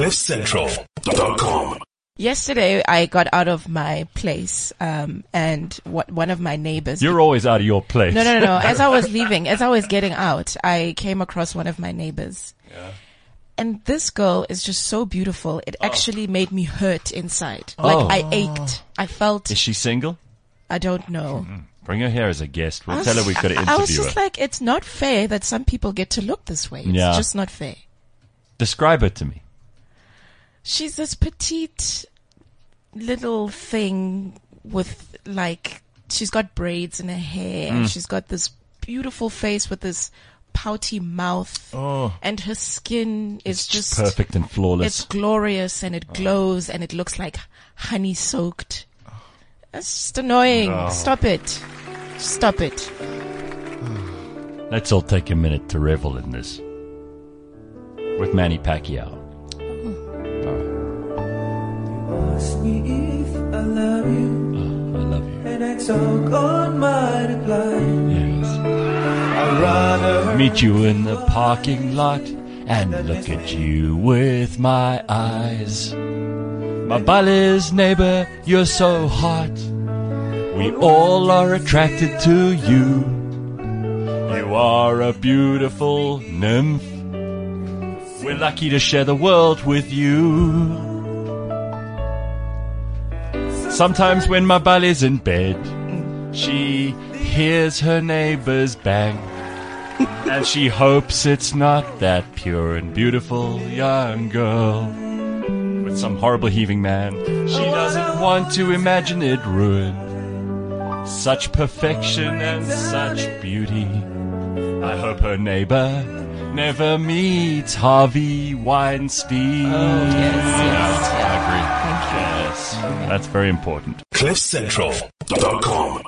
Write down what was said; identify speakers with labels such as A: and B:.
A: CliffCentral.com.
B: Yesterday, I got out of my place, um, and what, one of my neighbors.
C: You're always out of your place.
B: no, no, no, no. As I was leaving, as I was getting out, I came across one of my neighbors. Yeah. And this girl is just so beautiful. It actually made me hurt inside. Like
C: Oh.
B: I ached. I felt.
C: Is she single?
B: I don't know.
C: Bring her here as a guest. We'll
B: I
C: tell her we've got to
B: I was
C: interview
B: just
C: her.
B: like, it's not fair that some people get to look this way. It's
C: Yeah.
B: just not fair.
C: Describe her to me.
B: She's this petite little thing with like she's got braids in her hair
C: Mm.
B: and she's got this beautiful face with this pouty mouth
C: Oh.
B: and her skin is just
C: Perfect and flawless.
B: it's glorious and it glows and it looks like honey soaked. That's just annoying.
C: Oh.
B: Stop it. Stop it.
C: Let's all take a minute to revel in this. With Manny Pacquiao.
D: Me if I love you,
C: Oh, I love you.
D: and I talk on my reply.
C: Yes.
D: I'd rather
C: Meet you in the parking lot and look at you with my eyes. Mabale's neighbor, you're so hot. We all are attracted to you. You are a beautiful nymph. We're lucky to share the world with you. Sometimes when Mabale's in bed, she hears her neighbors bang. And she hopes it's not that pure and beautiful young girl with some horrible heaving man. She doesn't want to imagine it ruined. Such perfection and such beauty. I hope her neighbor never meet Harvey Weinstein.
B: Oh, yes, yes,
C: I agree.
B: Thank you.
C: Yes, that's very important.
A: CliffCentral.com.